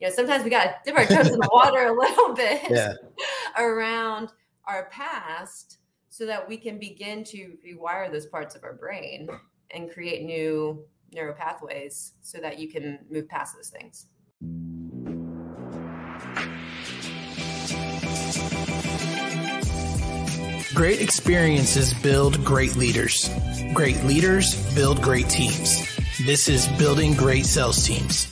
you know, sometimes we got to dip our toes in the water a little bit Yeah. around our past so that we can begin to rewire those parts of our brain and create new neural pathways so that you can move past those things. Great experiences build great leaders. Great leaders build great teams. This is Building Great Sales Teams.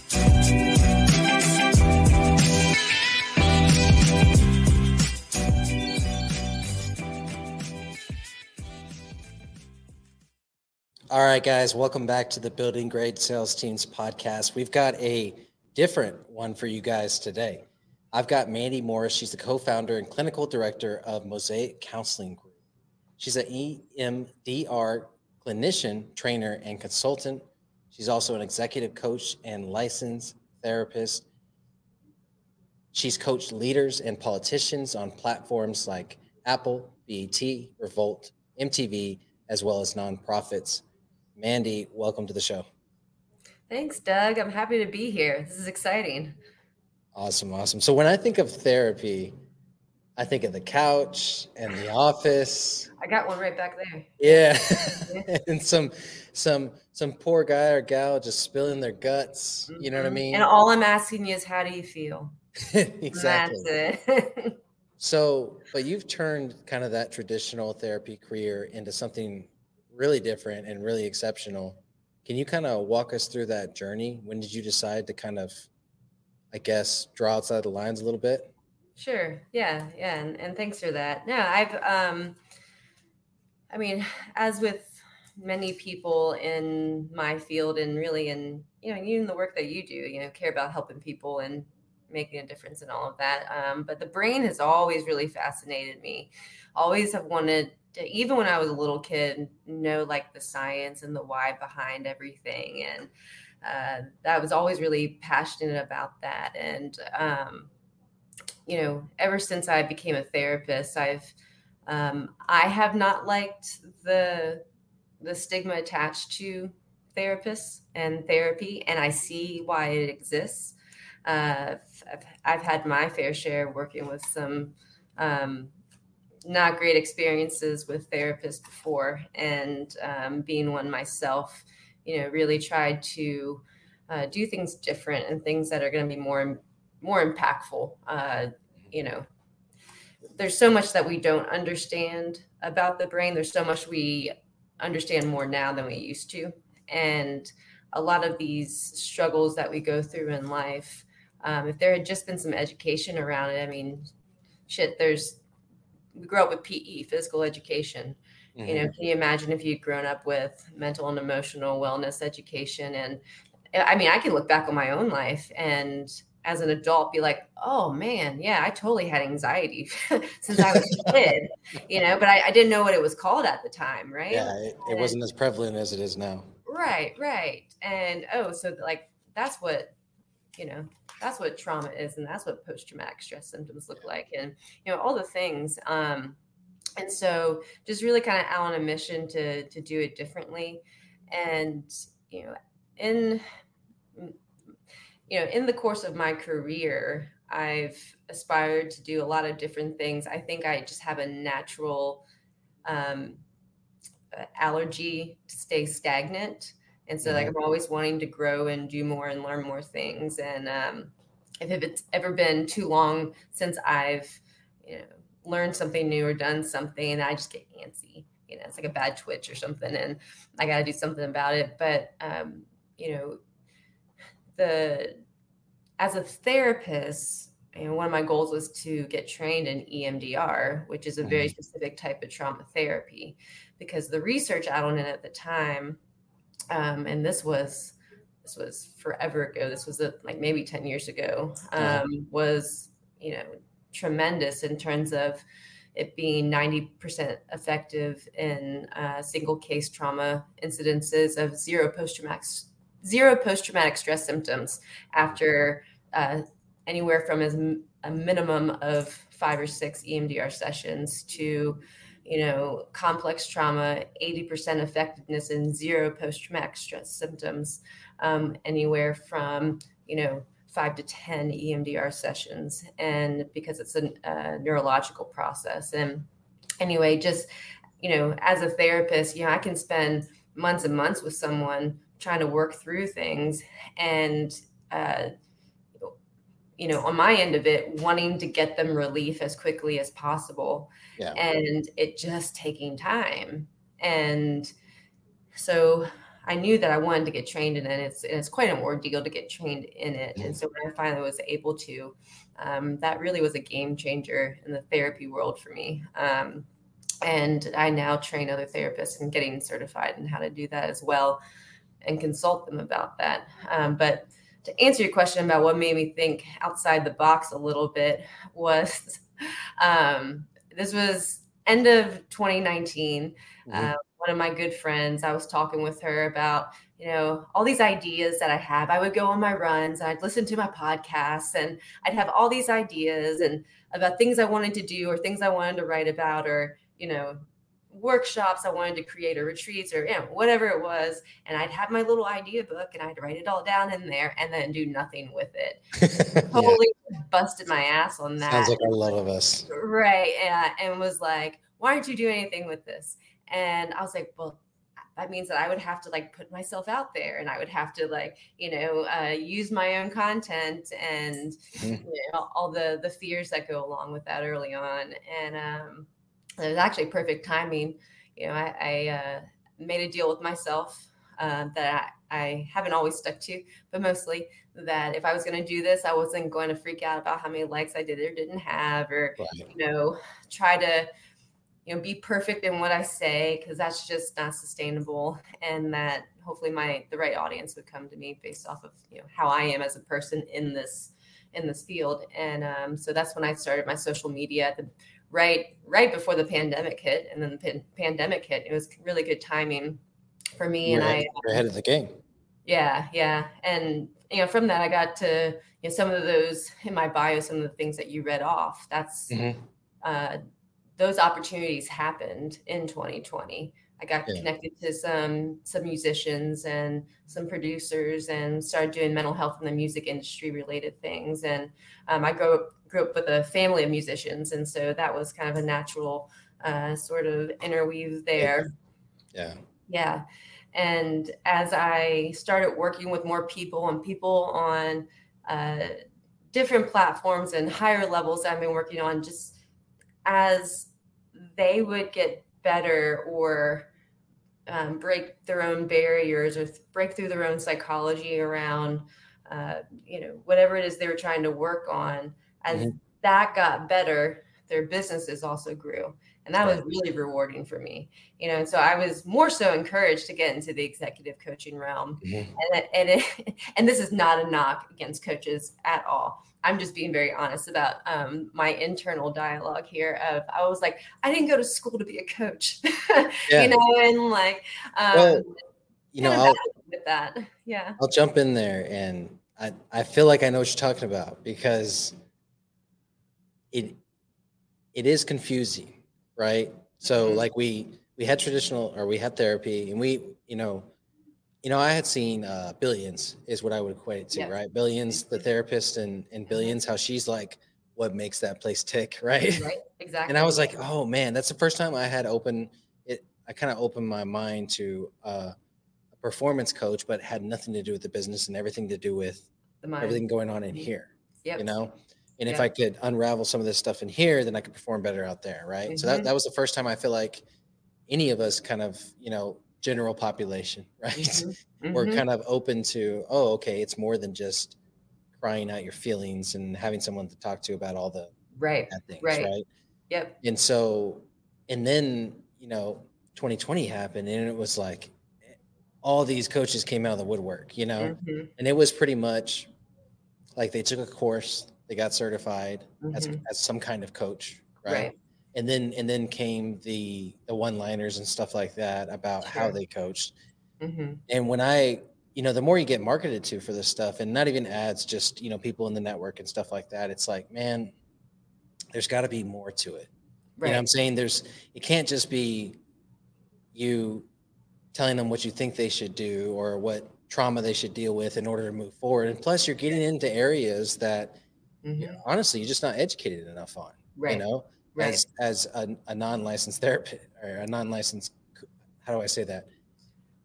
All right, guys, welcome back to the Building Great Sales Teams podcast. We've got a different one for you guys today. I've got Mandy Morris. She's the co founder and clinical director of Mosaic Counseling Group. She's an EMDR clinician, trainer, and consultant. She's also an executive coach and licensed therapist. She's coached leaders and politicians on platforms like Apple, BET, Revolt, MTV, as well as nonprofits. Mandy, welcome to the show. Thanks, Doug. I'm happy to be here. This is exciting. Awesome, awesome. So when I think of therapy, I think of the couch and the office. I got one right back there. Yeah. and some some some poor guy or gal just spilling their guts. You know what I Mhm. mean? And all I'm asking you is, how do you feel? exactly. That's it. So, but you've turned kind of that traditional therapy career into something really different and really exceptional. Can you kind of walk us through that journey? When did you decide to kind of, I guess, draw outside the lines a little bit? Sure. Yeah. Yeah. And, and thanks for that. No, I've, um, I mean, as with many people in my field and really in, you know, even the work that you do, you know, care about helping people and making a difference and all of that. Um, but the brain has always really fascinated me. Always have wanted even when I was a little kid, know like the science and the why behind everything. And, uh, I was always really passionate about that. And, um, you know, ever since I became a therapist, I've um, I have not liked the the stigma attached to therapists and therapy, and I see why it exists. Uh, I've, I've had my fair share working with some um, not great experiences with therapists before, and um, being one myself, you know, really tried to uh, do things different and things that are going to be more more impactful. Uh, you know, there's so much that we don't understand about the brain. There's so much we understand more now than we used to. And a lot of these struggles that we go through in life, um, if there had just been some education around it, I mean, shit, there's, we grew up with PE, physical education. You Mm-hmm. know, can you imagine if you'd grown up with mental and emotional wellness education? And I mean, I can look back on my own life and as an adult be like, oh man, yeah, I totally had anxiety since I was a kid, you know, but I, I, didn't know what it was called at the time, right? Yeah, it, it wasn't as prevalent as it is now. Right, right. And oh, so like that's what, you know, that's what trauma is, and that's what post traumatic stress symptoms look like, and you know, all the things. Um, and so just really kind of out on a mission to to do it differently. And, you know, in you know, in the course of my career, I've aspired to do a lot of different things. I think I just have a natural um, allergy to stay stagnant. And so, like, I'm always wanting to grow and do more and learn more things. And um, if it's ever been too long since I've, you know, learned something new or done something, I just get antsy. You know, it's like a bad twitch or something, and I got to do something about it. But um, you know, the as a therapist, you know, one of my goals was to get trained in EMDR, which is a very specific type of trauma therapy, because the research out on it at the time, um, and this was this was forever ago. This was a, like maybe ten years ago. Um, was you know tremendous in terms of it being 90% effective in uh, single case trauma incidences of zero post-traumatic zero post-traumatic stress symptoms after uh, anywhere from as a minimum of five or six EMDR sessions to you know complex trauma 80% effectiveness and zero post-traumatic stress symptoms um, anywhere from you know five to 10 EMDR sessions. And because it's a, a neurological process. And anyway, just, you know, as a therapist, you know, I can spend months and months with someone trying to work through things and, uh, you know, on my end of it, wanting to get them relief as quickly as possible. Yeah. And it just taking time. And so I knew that I wanted to get trained in it. It's, it's quite an ordeal to get trained in it. And so when I finally was able to, um, that really was a game changer in the therapy world for me. Um, and I now train other therapists and getting certified in how to do that as well and consult them about that. Um, but to answer your question about what made me think outside the box a little bit was um, this was end of 2019. Mm-hmm. Uh, one of my good friends, I was talking with her about, you know, all these ideas that I have. I would go on my runs, I'd listen to my podcasts, and I'd have all these ideas and about things I wanted to do or things I wanted to write about or, you know, workshops I wanted to create or retreats or you know, whatever it was. And I'd have my little idea book and I'd write it all down in there and then do nothing with it. totally yeah. busted my ass on that. Sounds like a lot of us. Right. And, and was like, why aren't you doing anything with this? And I was like, well, that means that I would have to like put myself out there and I would have to like, you know, uh, use my own content and mm-hmm. you know, all the, the fears that go along with that early on. And um, it was actually perfect timing. You know, I, I uh, made a deal with myself uh, that I, I haven't always stuck to, but mostly that if I was going to do this, I wasn't going to freak out about how many likes I did or didn't have, or right. you know, try to you know be perfect in what i say because that's just not sustainable and that hopefully my the right audience would come to me based off of you know how i am as a person in this in this field and um, so that's when i started my social media the right right before the pandemic hit and then the pan- pandemic hit it was really good timing for me you're and ahead, i ahead of the game yeah yeah and you know from that i got to you know some of those in my bio some of the things that you read off that's mm-hmm. uh, those opportunities happened in 2020. I got yeah. connected to some some musicians and some producers and started doing mental health in the music industry related things. And um, I grew up grew up with a family of musicians, and so that was kind of a natural uh, sort of interweave there. Yeah. Yeah. And as I started working with more people and people on uh, different platforms and higher levels I've been working on, just as they would get better or um, break their own barriers or th- break through their own psychology around uh, you know whatever it is they were trying to work on as mm-hmm. that got better their businesses also grew and that was really rewarding for me you know and so i was more so encouraged to get into the executive coaching realm mm-hmm. and, and, it, and this is not a knock against coaches at all I'm just being very honest about um, my internal dialogue here. Of I was like, I didn't go to school to be a coach, yeah. you know, and like, um, well, you know, I'll, with that, yeah. I'll jump in there, and I I feel like I know what you're talking about because it it is confusing, right? So mm-hmm. like we we had traditional or we had therapy, and we you know you know, I had seen uh, Billions is what I would equate it to, yeah. right? Billions, the therapist, and and Billions, how she's like what makes that place tick, right? Right, exactly. And I was like, oh man, that's the first time I had open it. I kind of opened my mind to uh, a performance coach, but had nothing to do with the business and everything to do with everything going on in mm-hmm. here. Yep. You know, and yep. if I could unravel some of this stuff in here, then I could perform better out there, right? Mm-hmm. So that mm-hmm. that was the first time I feel like any of us kind of, you know, general population, right? Mm-hmm. We're mm-hmm. kind of open to, oh, okay, it's more than just crying out your feelings and having someone to talk to about all the right things, right. right? Yep. And so, and then you know, 2020 happened, and it was like all these coaches came out of the woodwork, you know, mm-hmm. and it was pretty much like they took a course, they got certified as mm-hmm. as some kind of coach, right? right and then and then came the the one liners and stuff like that about sure. how they coached mm-hmm. and when i you know the more you get marketed to for this stuff and not even ads just you know people in the network and stuff like that it's like man there's got to be more to it right. you know i'm saying there's it can't just be you telling them what you think they should do or what trauma they should deal with in order to move forward. And plus, you're getting into areas that Mhm. you know, honestly you're just not educated enough on. Right. You know, Right. as as a, a non-licensed therapist or a non-licensed, how do I say that?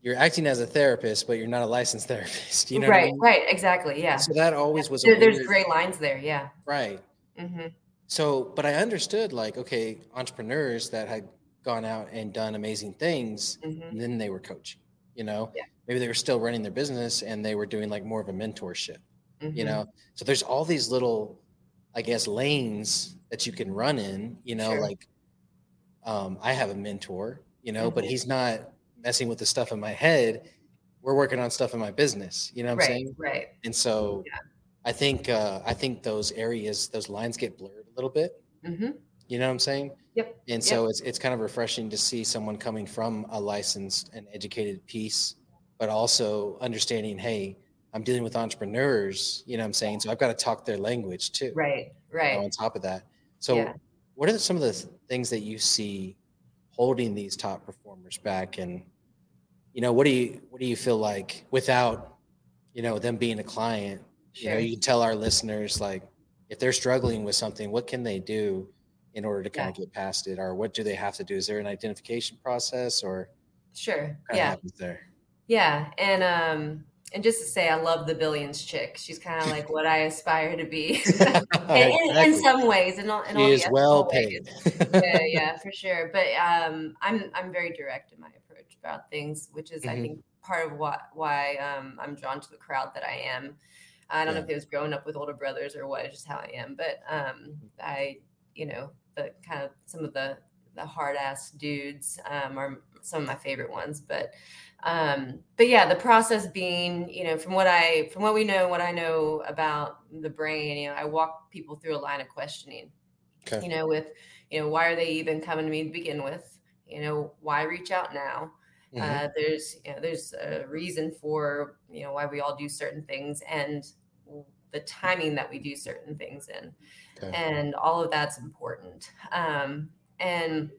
You're acting as a therapist, but you're not a licensed therapist. You know, what I right. mean? Right. Exactly. Yeah. So that always was a There- there's gray lines there. Yeah. right. hmm So, but I understood like, okay, entrepreneurs that had gone out and done amazing things, hmm and then they were coaching, you know, Yeah. maybe they were still running their business and they were doing like more of a mentorship, Mm-hmm. you know? So there's all these little, I guess, lanes that you can run in, you know, Sure. like, um, I have a mentor, you know, but Mhm. he's not messing with the stuff in my head. We're working on stuff in my business, you know what I'm right. saying? Right. And so Yeah. I think, uh, I think those areas, those lines get blurred a little bit. hmm You know what I'm saying? Yep. And so it's it's kind of refreshing to see someone coming from a licensed and educated piece, but also understanding, hey, I'm dealing with entrepreneurs, you know what I'm saying? So I've got to talk their language too. Right. you know, Right. on top of that. So Yeah. what are some of the things that you see holding these top performers back and you know, what do you what do you feel like without you know them being a client, you know, you can tell our listeners like if they're struggling with something, what can they do in order to kind of get past it, or what do they have to do? Is there an identification process, or Sure. Yeah. there? Yeah, and um, and just to say, I love the billions chick. She's kind of like what I aspire to be, in, in, in some ways, and all, in all is well paid. yeah, yeah, for sure. But um, I'm I'm very direct in my approach about things, which is I Mhm. think part of what why um, I'm drawn to the crowd that I am. I don't know if it was growing up with older brothers or what, just how I am. But um, I, you know, the kind of some of the the hard ass dudes um, are some of my favorite ones. But um, but yeah, the process being, you know, from what I from what we know, what I know about the brain, you know, I walk people through a line of questioning Okay. you know, with, you know, why are they even coming to me to begin with? You know, why reach out now? Mhm. Uh, there's, you know, there's a reason for, you know, why we all do certain things and the timing that we do certain things in. Okay. And all of that's important. Um, and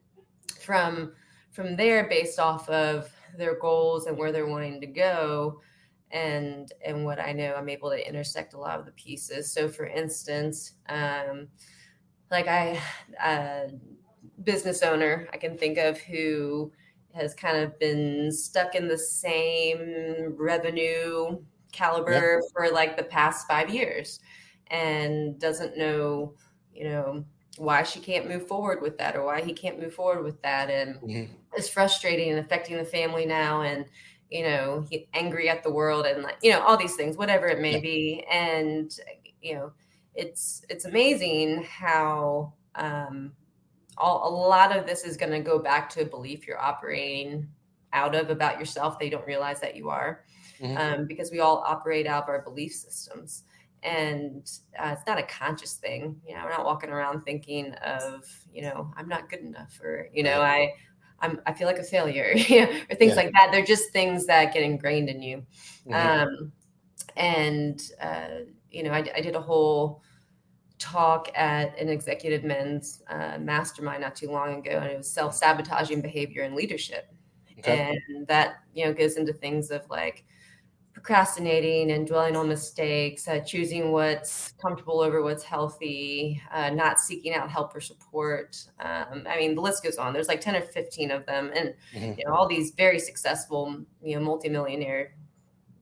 from from there, based off of their goals and where they're wanting to go, and and what I know, I'm able to intersect a lot of the pieces. So, for instance, um, like I, a business owner I can think of who has kind of been stuck in the same revenue caliber for like the past five years and doesn't know, you know, why she can't move forward with that or why he can't move forward with that and Mhm. it's frustrating and affecting the family now and you know he, angry at the world and like you know all these things whatever it may Yeah. be and you know it's it's amazing how um all, a lot of this is going to go back to a belief you're operating out of about yourself they don't realize that you are Mhm. um, because we all operate out of our belief systems and uh, it's not a conscious thing you know we're not walking around thinking of you know i'm not good enough or you know i I'm, I feel like a failure, or things Yeah. like that. They're just things that get ingrained in you. Mhm. Um, and, uh, you know, I, I did a whole talk at an executive men's uh, mastermind not too long ago, and it was self sabotaging behavior and leadership. Okay. And that, you know, goes into things of like procrastinating and dwelling on mistakes, uh, choosing what's comfortable over what's healthy, uh, not seeking out help or support. Um, I mean, the list goes on. There's like 10 or 15 of them. And, Mhm. you know, all these very successful, you know, multimillionaire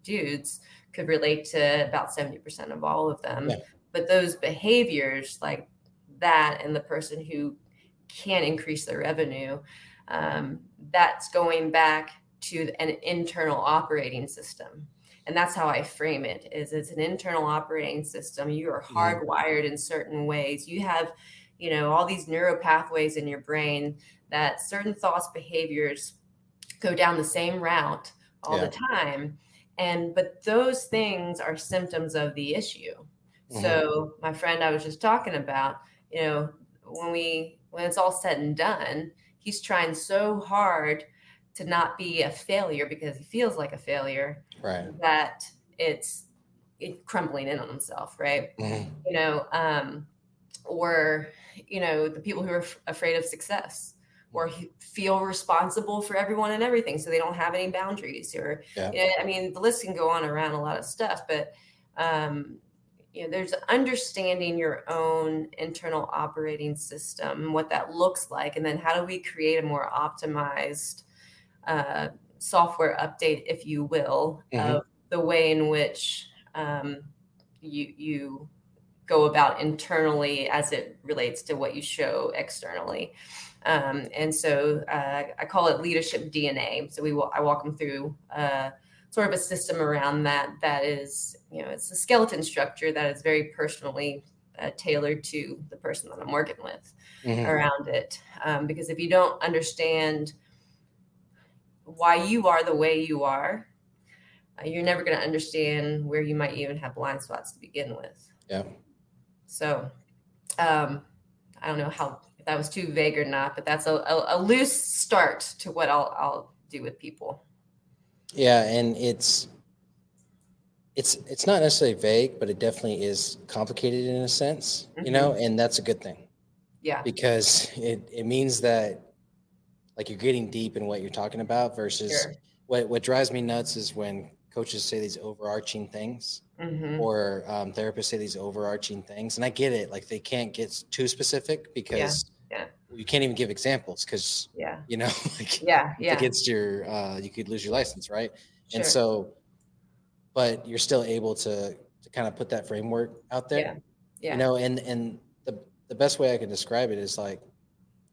dudes could relate to about 70% of all of them. Yeah. But those behaviors like that and the person who can't increase their revenue, um, that's going back to an internal operating system and that's how i frame it is it's an internal operating system you are Mhm. hardwired in certain ways you have you know all these neural pathways in your brain that certain thoughts behaviors go down the same route all Yeah. the time and but those things are symptoms of the issue Mhm. so my friend i was just talking about you know when we when it's all said and done he's trying so hard to not be a failure because he feels like a failure Right. that it's it crumbling in on himself right Mhm. you know um or you know the people who are f- afraid of success or feel responsible for everyone and everything so they don't have any boundaries or yeah. you know, i mean the list can go on around a lot of stuff but um, you know there's understanding your own internal operating system what that looks like and then how do we create a more optimized uh, software update if you will mm-hmm. of the way in which um, you you go about internally as it relates to what you show externally um, and so uh, I call it leadership DNA. So we I walk them through uh, sort of a system around that. That is, you know, it's a skeleton structure that is very personally uh, tailored to the person that I'm working with mm-hmm. around it. Um, because if you don't understand why you are the way you are, uh, you're never going to understand where you might even have blind spots to begin with. Yeah. So, um, I don't know how if that was too vague or not, but that's a, a, a loose start to what I'll, I'll do with people. Yeah. And it's, it's, it's not necessarily vague, but it definitely is complicated in a sense, mm-hmm. you know, and that's a good thing. Yeah. Because it, it means that like you're getting deep in what you're talking about versus sure. what, what drives me nuts is when coaches say these overarching things mm-hmm. or um, therapists say these overarching things and i get it like they can't get too specific because yeah. you can't even give examples because yeah you know like yeah yeah against your uh, you could lose your license right sure. and so but you're still able to to kind of put that framework out there yeah. yeah. you know and and the the best way i can describe it is like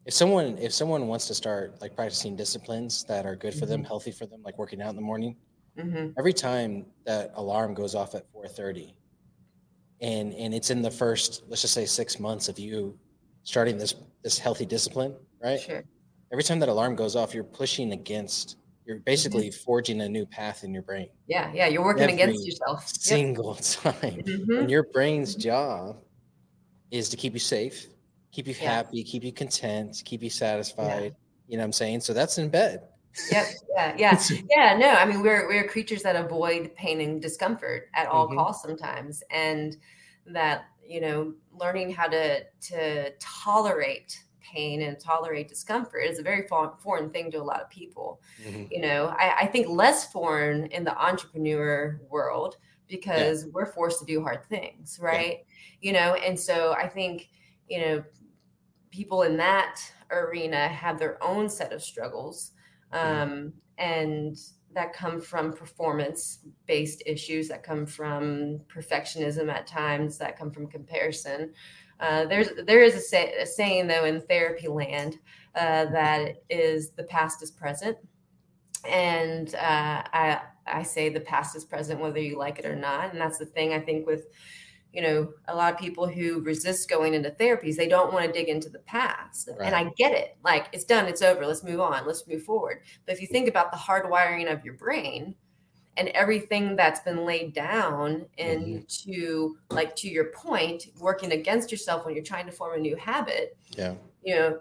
if someone if someone wants to start like practicing disciplines that are good for mm-hmm. them healthy for them like working out in the morning mm-hmm. every time that alarm goes off at 4.30 and and it's in the first let's just say six months of you starting this this healthy discipline right sure every time that alarm goes off you're pushing against you're basically mm-hmm. forging a new path in your brain yeah yeah you're working every against yourself single yep. time mm-hmm. and your brain's job is to keep you safe keep you yeah. happy keep you content keep you satisfied yeah. you know what i'm saying so that's in bed Yep. Yeah. Yeah. Yeah. No, I mean, we're, we're creatures that avoid pain and discomfort at all mm-hmm. costs sometimes. And that, you know, learning how to, to tolerate pain and tolerate discomfort is a very foreign thing to a lot of people. Mm-hmm. You know, I, I, think less foreign in the entrepreneur world because yeah. we're forced to do hard things. Right. Yeah. You know, and so I think, you know, people in that arena have their own set of struggles Mm-hmm. um, and that come from performance based issues that come from perfectionism at times that come from comparison uh, there's there is a, say, a, saying though in therapy land uh, that is the past is present and uh, I I say the past is present whether you like it or not and that's the thing I think with you know a lot of people who resist going into therapies they don't want to dig into the past right. and i get it like it's done it's over let's move on let's move forward but if you think about the hardwiring of your brain and everything that's been laid down mm-hmm. into mm-hmm. like to your point working against yourself when you're trying to form a new habit yeah you know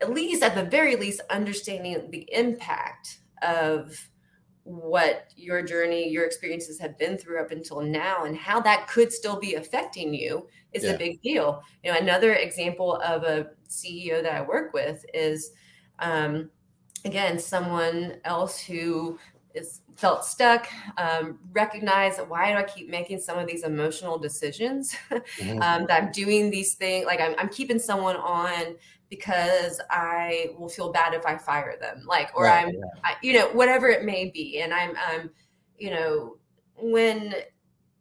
at least at the very least understanding the impact of what your journey, your experiences have been through up until now, and how that could still be affecting you is yeah. a big deal. You know, another example of a CEO that I work with is, um, again, someone else who is felt stuck, um, recognize why do I keep making some of these emotional decisions? Mm-hmm. um, that I'm doing these things, like I'm, I'm keeping someone on because I will feel bad if I fire them, like, or right, I'm, yeah. I, you know, whatever it may be. And I'm, I'm, you know, when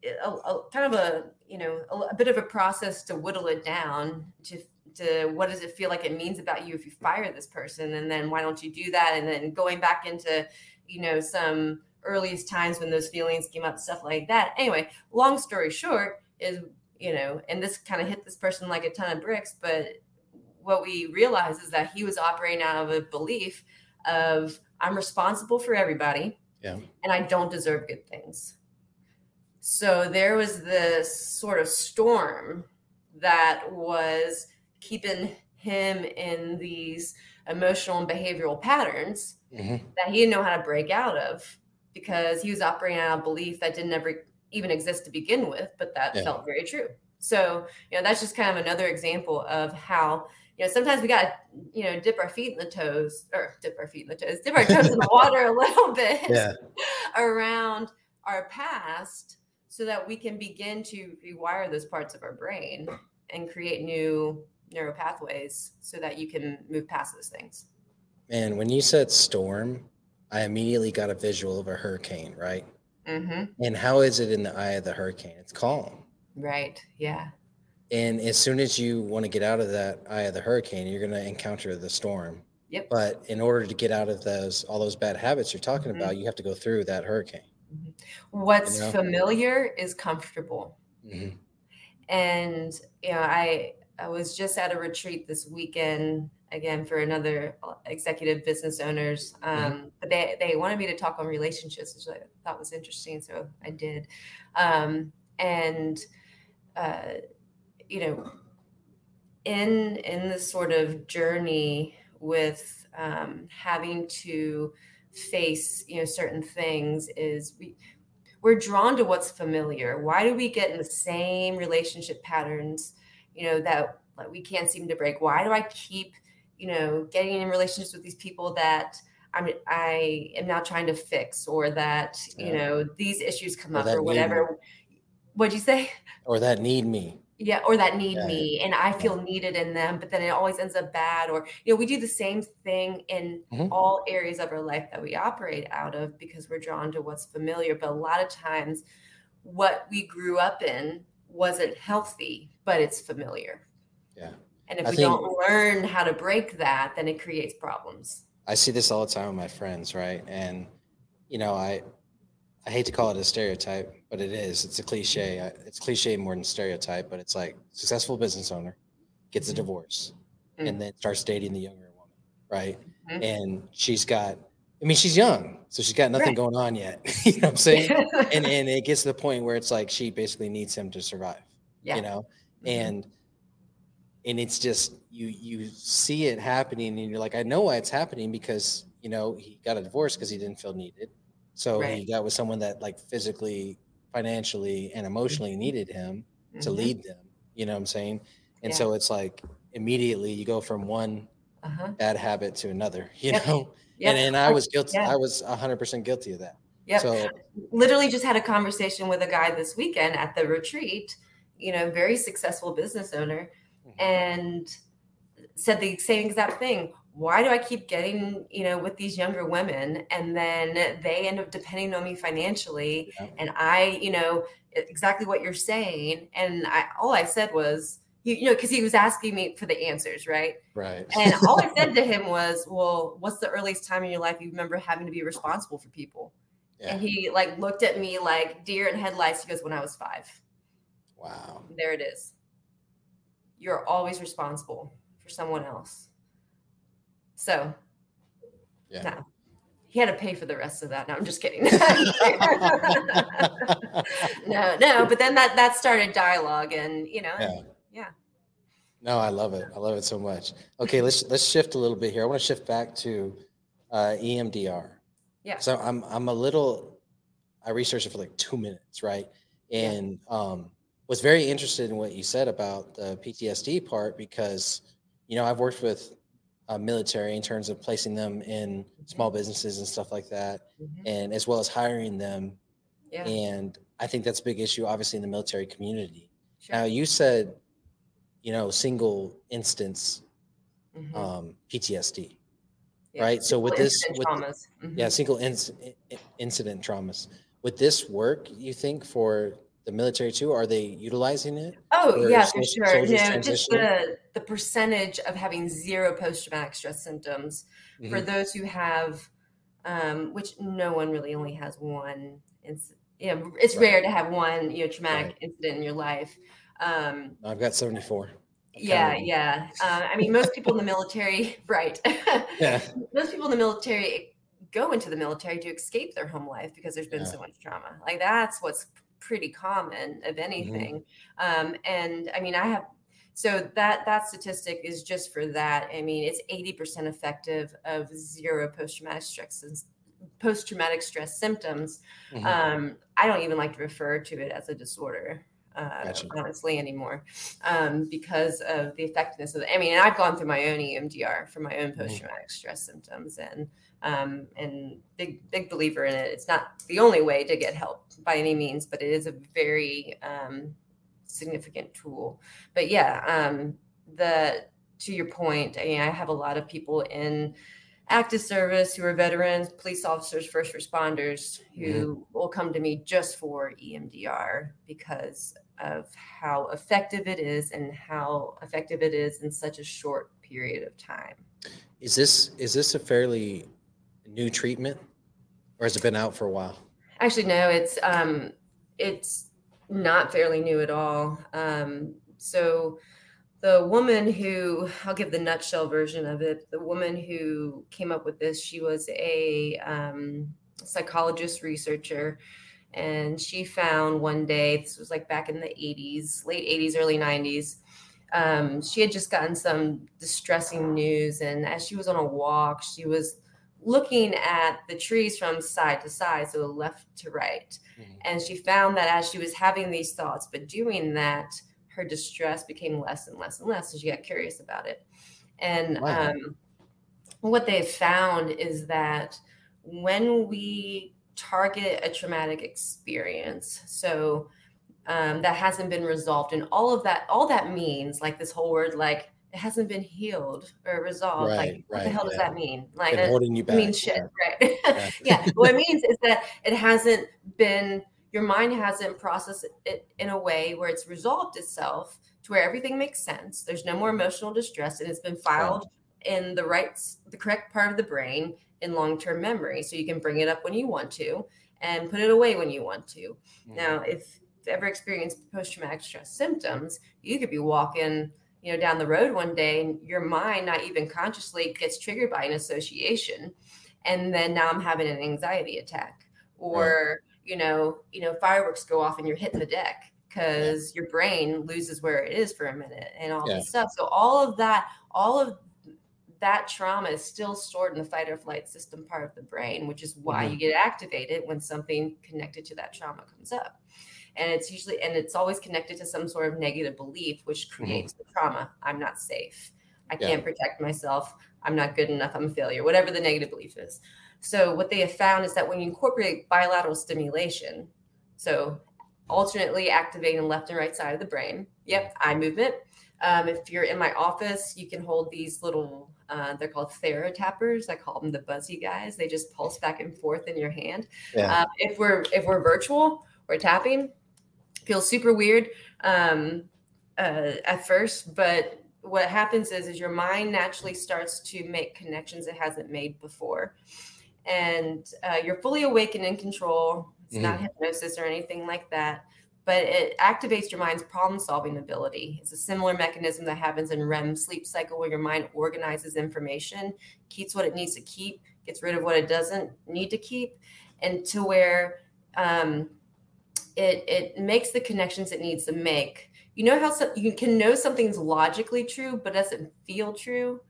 uh, a, a kind of a, you know, a, a, bit of a process to whittle it down to, to what does it feel like it means about you if you fire this person, and then why don't you do that? And then going back into, you know, some earliest times when those feelings came up, stuff like that. Anyway, long story short is, you know, and this kind of hit this person like a ton of bricks, but what we realize is that he was operating out of a belief of I'm responsible for everybody yeah. and I don't deserve good things. So there was this sort of storm that was keeping him in these emotional and behavioral patterns mm-hmm. that he didn't know how to break out of because he was operating out of belief that didn't ever even exist to begin with, but that yeah. felt very true. So, you know, that's just kind of another example of how you know, sometimes we got to, you know, dip our feet in the toes or dip our feet in the toes, dip our toes in the water a little bit Yeah. around our past so that we can begin to rewire those parts of our brain and create new neural pathways so that you can move past those things. Man, when you said storm, I immediately got a visual of a hurricane, right? Mm-hmm. And how is it in the eye of the hurricane? It's calm. Right. Yeah. And as soon as you want to get out of that eye of the hurricane, you're going to encounter the storm. Yep. But in order to get out of those all those bad habits you're talking Mhm. about, you have to go through that hurricane. What's You know? familiar is comfortable. Mhm. and you know i i was just at a retreat this weekend again for another uh, executive business owners um but they they wanted me to talk on relationships which i thought was interesting so i did um and uh you know in in this sort of journey with um having to face you know certain things is we we're drawn to what's familiar. Why do we get in the same relationship patterns, you know, that like we can't seem to break? Why do I keep, you know, getting in relationships with these people that I'm I am now trying to fix or that, you Yeah. know, these issues come Or up or whatever. What'd you say? Or that need me. Yeah, or that need Yeah. me and I feel needed in them, but then it always ends up bad. Or, you know, we do the same thing in Mhm. all areas of our life that we operate out of because we're drawn to what's familiar. But a lot of times, what we grew up in wasn't healthy, but it's familiar. Yeah. And if I we think- don't learn how to break that, then it creates problems. I see this all the time with my friends, right? And you know, I I hate to call it a stereotype, but it is. It's a cliche. It's cliche more than stereotype, but it's like successful business owner gets a Mhm. divorce Mm. and then starts dating the younger woman, right? Mhm. And she's got I mean, she's young, so she's got nothing Right. going on yet. you know what I'm saying? and and it gets to the point where it's like she basically needs him to survive. yeah. You know? Mhm. and and it's just you you see it happening and you're like i know why it's happening because you know he got a divorce because he didn't feel needed so he got with someone that like physically financially and emotionally needed him to Mhm. lead them you know what i'm saying and Yeah. so it's like immediately you go from one Uh-huh. bad habit to another you Yep. know Yep. and, and i was guilty Yeah. i was 100% guilty of that Yeah. so literally just had a conversation with a guy this weekend at the retreat, you know, very successful business owner, Mhm. and said the same exact thing. Why do I keep getting, you know, with these younger women and then they end up depending on me financially? Yeah. And I, you know, exactly what you're saying. And I, all I said was, you, you know, because he was asking me for the answers, right? right And all I said to him was, well, what's the earliest time in your life you remember having to be responsible for people? yeah And he like looked at me like deer in headlights. He goes, When I was five. wow There it is. You're always responsible for someone else. So yeah no. He had to pay for the rest of that. No, I'm just kidding. no, no, but then that that started dialogue and you know, Yeah. yeah. No, I love it. I love it so much. Okay, let's let's shift a little bit here. I want to shift back to uh, EMDR. Yeah. So I'm I'm a little. I researched it for like two minutes, right? Yeah. And um, was very interested in what you said about the PTSD part because, you know, I've worked with uh, military in terms of placing them in small businesses and stuff like that, Mhm. and as well as hiring them. Yeah. And I think that's a big issue, obviously, in the military community. Sure. Now, you said, you know, single instance Mhm. um, PTSD. Yeah. right, so with this- with-. Mhm. Yeah, single inc- incident traumas. Would this work, you think, for the military too? Are they utilizing it? Oh yeah, for sure. No, just the the percentage of having zero post traumatic stress symptoms for Mhm. those who have, um, which no one really only has one. It's yeah, it's Right. rare to have one you know traumatic Right. incident in your life. Um, I've got 74. yeah, Counting. yeah. Uh, I mean, most people in the military, right? Yeah. most people in the military go into the military to escape their home life because there's been Yeah. so much trauma. Like that's what's pretty common of anything. Um, and I mean, I have so that that statistic is just for that. I mean, it's 80% effective of zero post-traumatic stress post-traumatic stress symptoms. Mhm. Um, I don't even like to refer to it as a disorder. Uh, Gotcha. honestly anymore um, because of the effectiveness of it. I mean, I've gone through my own EMDR for my own Mm-hmm. post traumatic stress symptoms, and um, and big big believer in it. It's not the only way to get help by any means, but it is a very um, significant tool. But yeah, um, the to your point, I mean, I have a lot of people in active service who are veterans, police officers, first responders who will come to me just for EMDR because of how effective it is and how effective it is in such a short period of time. Is this is this a fairly new treatment, or has it been out for a while? Actually, no, it's um, it's not fairly new at all. Um, so the woman who I'll give the nutshell version of it. The woman who came up with this, she was a um, psychologist researcher, and she found one day this was like back in the 80s, late 80s, early 90s. Um, she had just gotten some distressing news, and as she was on a walk, she was looking at the trees from side to side, so left to right. Mhm. And she found that as she was having these thoughts, but doing that, her distress became less and less and less. So she got curious about it. And Wow. um, what they've found is that when we target a traumatic experience, so um, that hasn't been resolved, and all of that, all that means, like this whole word, like it hasn't been healed or resolved. Right, like, what the hell does yeah. that mean? Like, Been holding you it back. means shit, yeah. right? Yeah. yeah. What it means is that it hasn't been, your mind hasn't processed it in a way where it's resolved itself to where everything makes sense. There's no more emotional distress and it's been filed in the right, the correct part of the brain in long term memory. So you can bring it up when you want to and put it away when you want to. Mhm. Now, if you've ever experienced post traumatic stress symptoms, you could be walking, you know, down the road one day and your mind, not even consciously, gets triggered by an association, and then now I'm having an anxiety attack, or you know, you know, fireworks go off and you're hitting the deck because your brain loses where it is for a minute and all Yeah. this stuff. So all of that, all of that trauma is still stored in the fight or flight system part of the brain, which is why Mhm. you get activated when something connected to that trauma comes up. And it's usually, and it's always connected to some sort of negative belief, which creates the trauma. I'm not safe. I Yeah. can't protect myself. I'm not good enough. I'm a failure, whatever the negative belief is. So, what they have found is that when you incorporate bilateral stimulation, so alternately activating left and right side of the brain, yep, eye movement. Um, if you're in my office, you can hold these little, uh, they're called TheraTappers. I call them the buzzy guys. They just pulse back and forth in your hand. Yeah. Um, if we're if we're virtual, we're tapping. Feels super weird um, uh, at first, but what happens is is your mind naturally starts to make connections it hasn't made before, and uh, you're fully awake and in control. It's not hypnosis or anything like that, but it activates your mind's problem solving ability. It's a similar mechanism that happens in REM sleep cycle where your mind organizes information, keeps what it needs to keep, gets rid of what it doesn't need to keep, and to where um, it it makes the connections it needs to make. You know how so, you can know something's logically true, but doesn't feel true.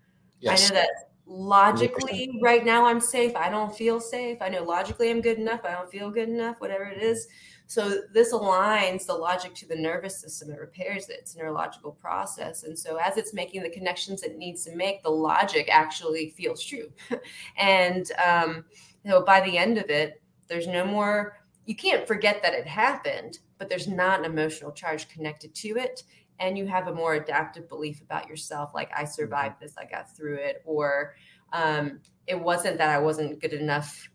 Yes. I know that logically right now I'm safe. I don't feel safe. I know logically I'm good enough. I don't feel good enough, whatever it is. So this aligns the logic to the nervous system. It repairs it. It's a neurological process. And so as it's making the connections it needs to make, the logic actually feels true. and um, so by the end of it, there's no more, you can't forget that it happened, but there's not an emotional charge connected to it and you have a more adaptive belief about yourself like i survived this i got through it or um, it wasn't that i wasn't good enough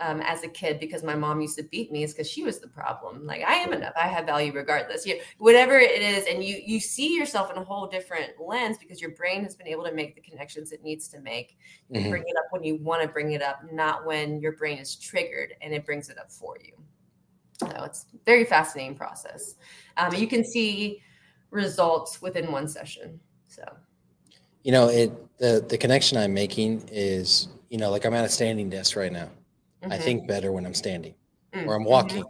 um, as a kid because my mom used to beat me is because she was the problem. Like i am enough i have value regardless. You, know, whatever it is and you you see yourself in a whole different lens because your brain has been able to make the connections it needs to make and Mhm. bring it up when you want to bring it up not when your brain is triggered and it brings it up for you. So it's a very fascinating process. Um, you can see results within one session. So You know, it the the connection I'm making is, you know, like I'm at a standing desk right now. I mhm. think better when I'm standing Mm, or I'm walking.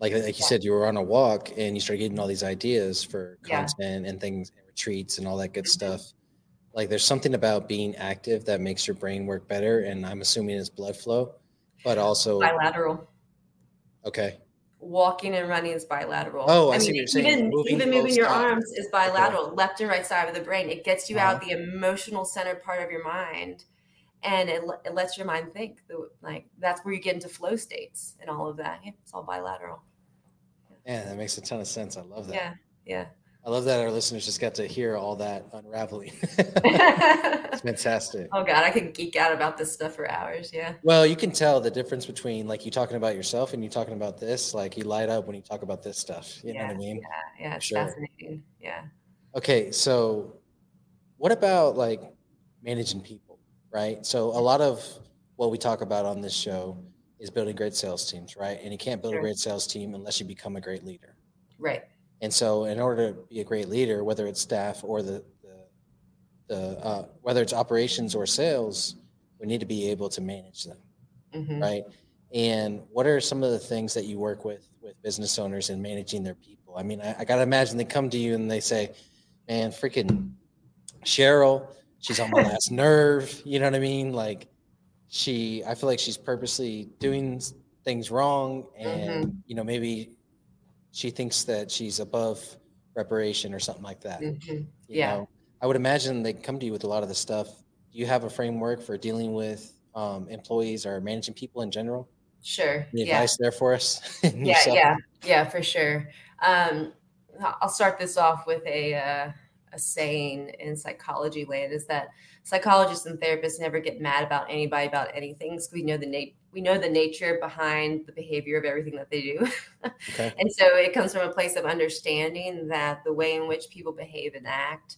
Like like you said, you were on a walk and you started getting all these ideas for Yeah. content and things, and retreats and all that good stuff. Like there's something about being active that makes your brain work better, and I'm assuming it's blood flow, but also bilateral. okay, walking and running is bilateral. Oh, I, I see what you're saying. Even moving, even moving your arms is bilateral, okay. left and right side of the brain. It gets you uh-huh. out the emotional center part of your mind, and it, it lets your mind think. Like that's where you get into flow states and all of that. Yeah, it's all bilateral. Yeah, that makes a ton of sense. I love that. Yeah, yeah. I love that our listeners just got to hear all that unraveling. it's fantastic. Oh God, I could geek out about this stuff for hours. Yeah. Well, you can tell the difference between like you talking about yourself and you talking about this. Like you light up when you talk about this stuff. You yeah, know what I mean? Yeah, yeah, it's sure. fascinating. Yeah. Okay, so what about like managing people, right? So a lot of what we talk about on this show is building great sales teams, right? And you can't build sure. a great sales team unless you become a great leader. Right. And so, in order to be a great leader, whether it's staff or the the, the uh, whether it's operations or sales, we need to be able to manage them, mm-hmm. right? And what are some of the things that you work with with business owners in managing their people? I mean, I, I gotta imagine they come to you and they say, "Man, freaking Cheryl, she's on my last nerve." You know what I mean? Like, she, I feel like she's purposely doing things wrong, and mm-hmm. you know, maybe she thinks that she's above reparation or something like that. Mm-hmm. Yeah. Know? I would imagine they come to you with a lot of the stuff. Do you have a framework for dealing with um, employees or managing people in general? Sure. Any yeah. advice there for us? yeah, yeah, yeah, for sure. Um, I'll start this off with a uh, a saying in psychology land is that psychologists and therapists never get mad about anybody about anything because we know the nat- we know the nature behind the behavior of everything that they do okay. and so it comes from a place of understanding that the way in which people behave and act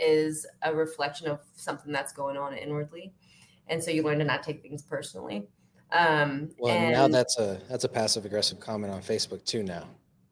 is a reflection of something that's going on inwardly and so you learn to not take things personally um, well and, now that's a that's a passive aggressive comment on facebook too now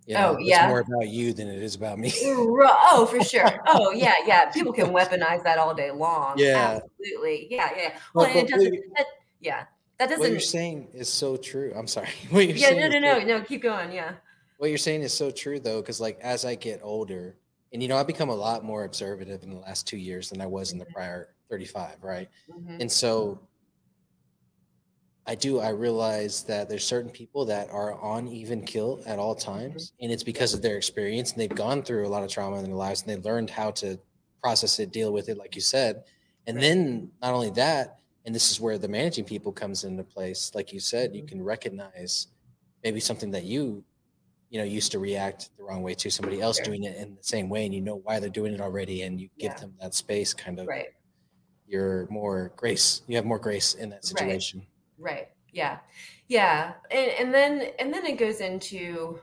you know, oh yeah, it's more about you than it is about me. oh, for sure. Oh yeah, yeah. People can weaponize that all day long. Yeah, absolutely. Yeah, yeah. Well, well it doesn't. That, yeah, that doesn't. What you're saying is so true. I'm sorry. What you're yeah, saying no, no, no, no. Keep going. Yeah. What you're saying is so true though, because like as I get older, and you know, I've become a lot more observative in the last two years than I was in the mm-hmm. prior 35, right? Mm-hmm. And so I do. I realize that there's certain people that are on even kill at all mm-hmm. times, and it's because of their experience and they've gone through a lot of trauma in their lives and they learned how to process it, deal with it, like you said. And then not only that, and this is where the managing people comes into place. Like you said, you mm-hmm. can recognize maybe something that you, you know, used to react the wrong way to somebody else sure. doing it in the same way, and you know why they're doing it already, and you give yeah. them that space, kind of. Right. You're more grace. You have more grace in that situation. Right Right. Yeah. Yeah. And, and then, and then it goes into,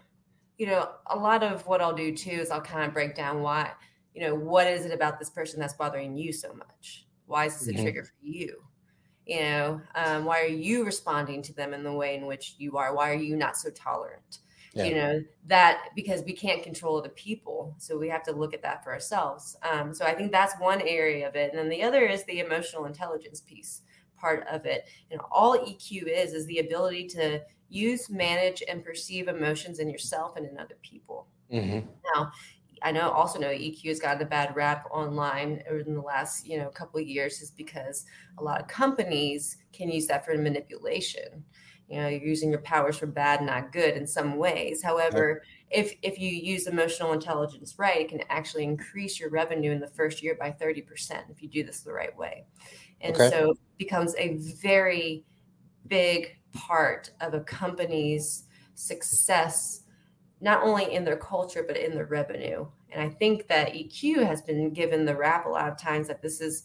you know, a lot of what I'll do too is I'll kind of break down why, you know, what is it about this person that's bothering you so much? Why is this mm-hmm. a trigger for you? You know, um, why are you responding to them in the way in which you are? Why are you not so tolerant? Yeah. You know, that because we can't control the people. So we have to look at that for ourselves. Um, so I think that's one area of it. And then the other is the emotional intelligence piece part of it. And all EQ is is the ability to use, manage, and perceive emotions in yourself and in other people. Mm-hmm. Now, I know also know EQ has gotten a bad rap online in the last you know couple of years is because a lot of companies can use that for manipulation. You know, you're using your powers for bad, not good in some ways. However, if if you use emotional intelligence right, it can actually increase your revenue in the first year by 30% if you do this the right way. And okay. so it becomes a very big part of a company's success, not only in their culture, but in their revenue. And I think that EQ has been given the rap a lot of times that this is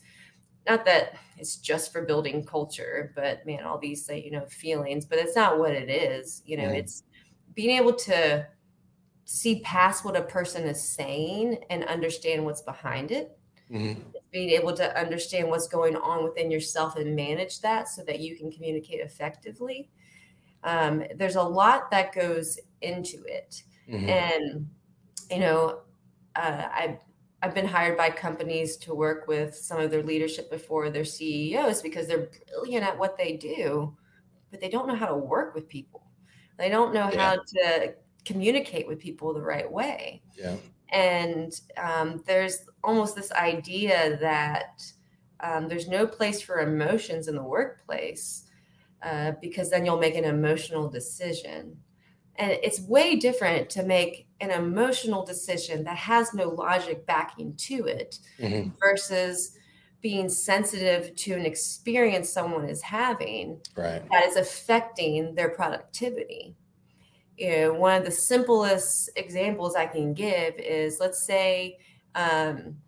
not that it's just for building culture, but man, all these say, you know, feelings, but it's not what it is. You know, mm. it's being able to see past what a person is saying and understand what's behind it Mm-hmm. Being able to understand what's going on within yourself and manage that so that you can communicate effectively. Um, there's a lot that goes into it. Mm-hmm. And, you know, uh, I've, I've been hired by companies to work with some of their leadership before their CEOs because they're brilliant at what they do, but they don't know how to work with people. They don't know yeah. how to communicate with people the right way. Yeah. And um, there's almost this idea that um, there's no place for emotions in the workplace uh, because then you'll make an emotional decision. And it's way different to make an emotional decision that has no logic backing to it Mhm. versus being sensitive to an experience someone is having Right. that is affecting their productivity. You know, one of the simplest examples I can give is let's say, um,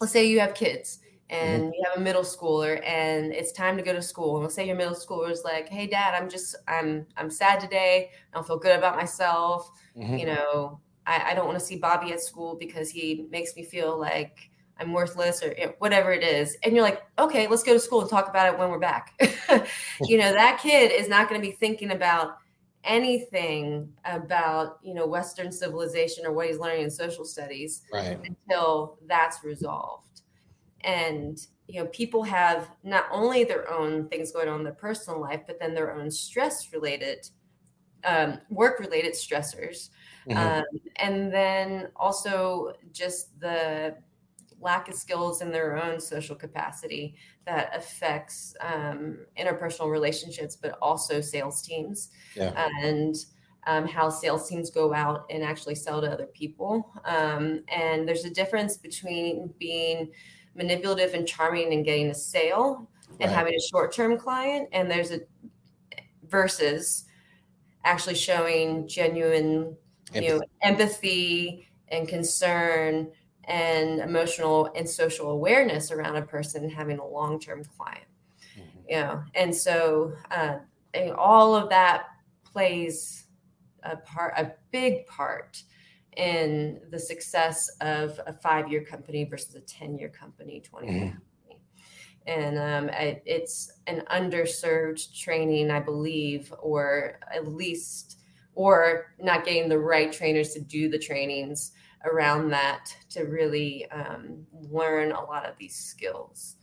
let's say you have kids and you have a middle schooler and it's time to go to school. And let's say your middle schooler is like, "Hey, Dad, I'm just I'm I'm sad today. I don't feel good about myself. Mhm. You know, I, I don't want to see Bobby at school because he makes me feel like." I'm worthless or you know, whatever it is. And you're like, okay, let's go to school and talk about it when we're back. you know, that kid is not going to be thinking about anything about, you know, Western civilization or what he's learning in social studies Right. until that's resolved. And, you know, people have not only their own things going on in their personal life, but then their own stress related, um, work related stressors. Mhm. Um, and then also just the lack of skills in their own social capacity that affects um, interpersonal relationships, but also sales teams Yeah. and um, how sales teams go out and actually sell to other people. Um, and there's a difference between being manipulative and charming and getting a sale and Right. having a short-term client, and there's a versus actually showing genuine you know empathy and concern and emotional and social awareness around a person having a long-term client Mhm. you know and so uh, and all of that plays a part a big part in the success of a five-year company versus a 10-year company 20 year Mhm. company and um, I, it's an underserved training i believe or at least or not getting the right trainers to do the trainings around that to really um, learn a lot of these skills.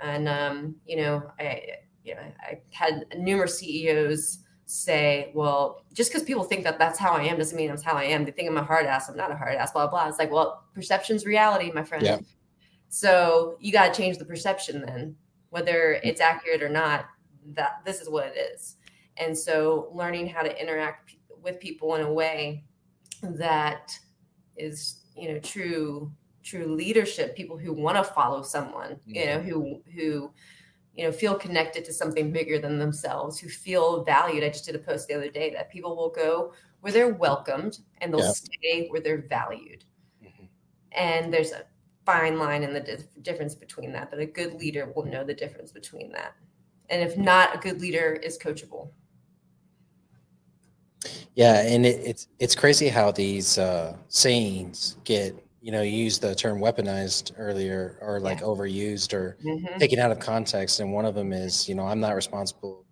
And um, you know, I you know, I had numerous CEOs say, "Well, just because people think that that's how I am doesn't mean that's how I am. They think I'm a hard ass. I'm not a hard ass. Blah blah." It's like, well, perception's reality, my friend. Yeah. So you got to change the perception then, whether mm-hmm. it's accurate or not. That this is what it is. And so, learning how to interact p- with people in a way that is you know true true leadership people who want to follow someone you know who who you know feel connected to something bigger than themselves who feel valued i just did a post the other day that people will go where they're welcomed and they'll Yeah. stay where they're valued Mhm. and there's a fine line in the dif- difference between that but a good leader will know the difference between that and if not a good leader is coachable Yeah, and it, it's it's crazy how these uh, sayings get you know you used the term weaponized earlier or like overused or Mhm. taken out of context and one of them is you know i'm not responsible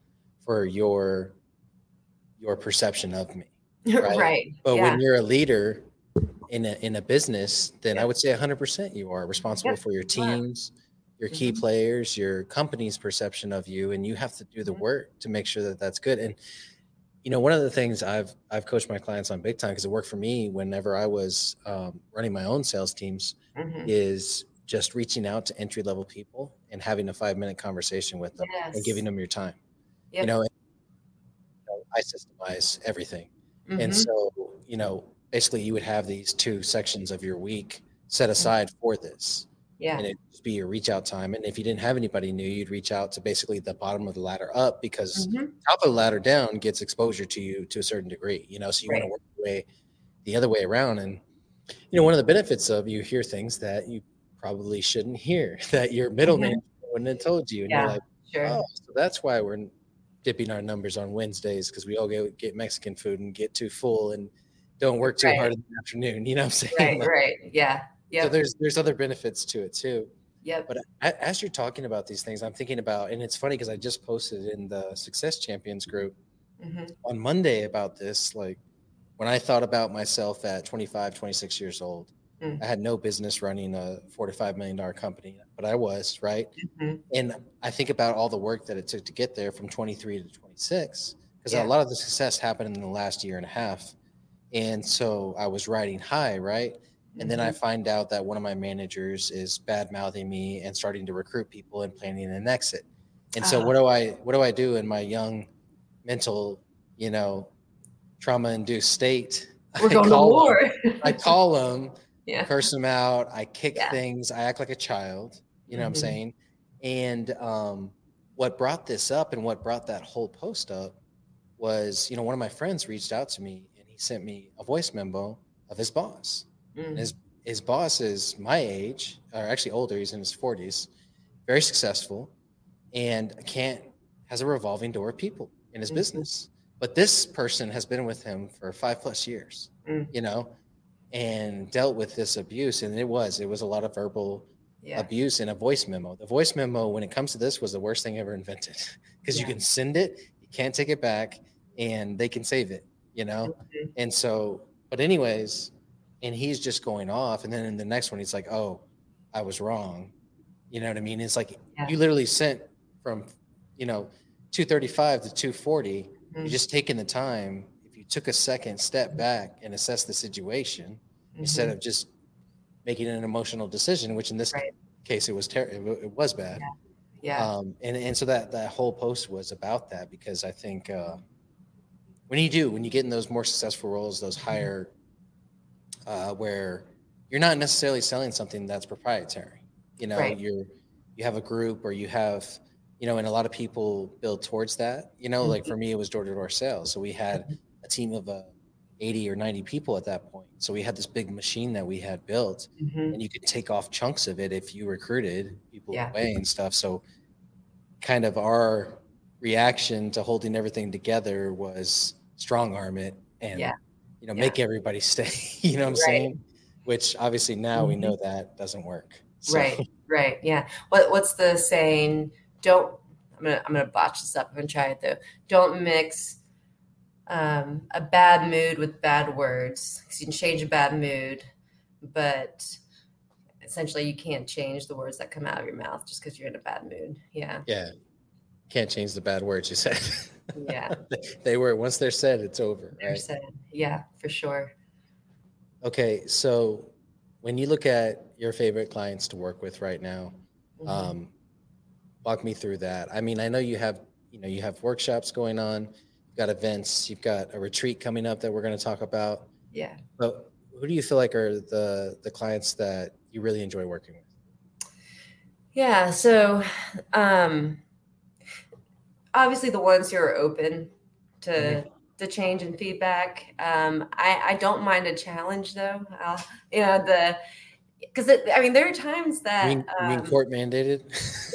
for your your perception of me right, Right. but yeah. when you're a leader in a in a business then Yeah. i would say 100% you are responsible Yeah, for your teams your key Mhm. players your company's perception of you and you have to do the Mhm. work to make sure that that's good and you know one of the things i've i've coached my clients on big time because it worked for me whenever i was um, running my own sales teams Mhm. is just reaching out to entry level people and having a five minute conversation with them and giving them your time. Yep. You know, and, I systemize everything. And Mhm. so, you know, basically you would have these two sections of your week set aside for this. Yeah And it'd just be your reach out time. And if you didn't have anybody new, you'd reach out to basically the bottom of the ladder up because Mhm. top of the ladder down gets exposure to you to a certain degree, you know, so you want to work your way the other way around. And, you know, one of the benefits of you hear things that you probably shouldn't hear that your middleman wouldn't have told you. And Mm-hmm. Yeah. you're like, sure oh, so that's why we're dipping our numbers on Wednesdays because we all get, get Mexican food and get too full and don't work too Right. hard in the afternoon. You know what I'm saying? right Like, right yeah yeah So there's there's other benefits to it too. Yeah. But as you're talking about these things, I'm thinking about, and it's funny because I just posted in the Success Champions group hmm on Monday about this. Like when I thought about myself at 25, 26 years old, Mm. I had no business running a four to five million dollar company, but I was right. hmm And I think about all the work that it took to get there from 23 to 26, because Yeah. a lot of the success happened in the last year and a half. And so I was riding high, right? And then I Mm-hmm. find out that one of my managers is bad mouthing me and starting to recruit people and planning an exit. And so Ah. what do I what do I do in my young mental, you know, trauma-induced state. We're going to war. them- I call them, yeah. curse them out. I kick Yeah. things. I act like a child. You know what I'm Mhm. saying? And um, what brought this up and what brought that whole post up was, you know, one of my friends reached out to me and he sent me a voice memo of his boss. Mm. his his boss is my age, or actually older. He's in his 40s, very successful, and can't has a revolving door of people in his Mhm. business. But this person has been with him for five plus years, Mm. you know, and dealt with this abuse. And it was it was a lot of verbal Yeah. abuse in a voice memo. The voice memo, when it comes to this, was the worst thing ever invented because you can send it, you can't take it back, and they can save it, you know. Mhm. And so, but anyways, and he's just going off, and then in the next one, he's like, "Oh, I was wrong," you know what I mean? It's like Yeah. you literally sent from, you know, two thirty five to two forty. Mm. You just taking the time. If you took a second step back and assess the situation instead Mhm. of just making an emotional decision, which in this Right. case it was ter- it, was bad. yeah. Um, and and so that that whole post was about that because I think uh, when you do when you get in those more successful roles, those Mm-hmm. Uh, where you're not necessarily selling something that's proprietary. You know, Right. you're you have a group or you have you know, and a lot of people build towards that. You know, like Mm-hmm. for me, it was door to door sales, so we had a team of uh, 80 or 90 people at that point. So we had this big machine that we had built Mhm. and you could take off chunks of it if you recruited people Yeah. away and stuff. So, kind of our reaction to holding everything together was strong arm it and Yeah. You know Yeah. make everybody stay. You know what I'm Right. saying? Which obviously now we Mhm. know that doesn't work. So, Right, right, yeah. What what's the saying? Don't I'm gonna I'm gonna botch this up. I'm gonna try it though. Don't mix um, a bad mood with bad words because you can change a bad mood, but essentially you can't change the words that come out of your mouth just because you're in a bad mood. Yeah, Yeah. Can't change the bad words you said. yeah. they were once they're said, it's over. They're Right. said. Yeah, for sure. Okay. So when you look at your favorite clients to work with right now, Mhm. um, walk me through that i mean i know you have you know you have workshops going on you've got events you've got a retreat coming up that we're going to talk about yeah. but who do you feel like are the the clients that you really enjoy working with Yeah, so um obviously the ones who are open to Mhm. to change and feedback. Um I I don't mind a challenge though. I'll, you know the because I mean there are times that mean, you mean um, court mandated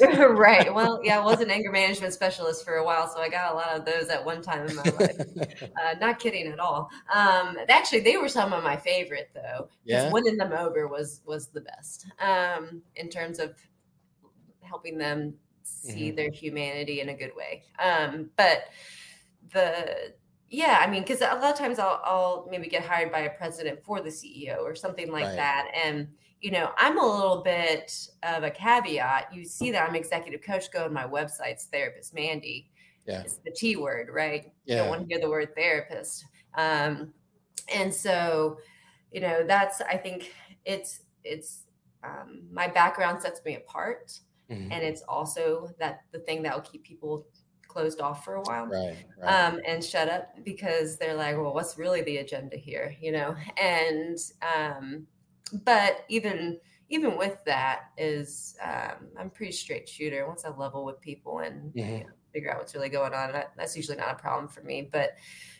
right. Well, yeah, I was an anger management specialist for a while, so I got a lot of those at one time in my life. Uh, not kidding at all. Um, actually, they were some of my favorite though. Yeah? winning them over was was the best um, in terms of helping them see Mhm. their humanity in a good way. Um, but the yeah, I mean, because a lot of times I'll, I'll maybe get hired by a president for the CEO or something like Right. that, and you know, I'm a little bit of a caveat. You see that I'm executive coach. Go to my website's therapist Mandy. Yeah. It's the T word, right? You Yeah. don't want to hear the word therapist. Um, and so, you know, that's I think it's it's um, my background sets me apart, Mhm. and it's also that the thing that will keep people closed off for a while right right um, and shut up because they're like, well, what's really the agenda here, you know? And um, but even even with that is um, I'm pretty straight shooter. Once I level with people and you Mhm. know, figure out what's really going on, that, that's usually not a problem for me. But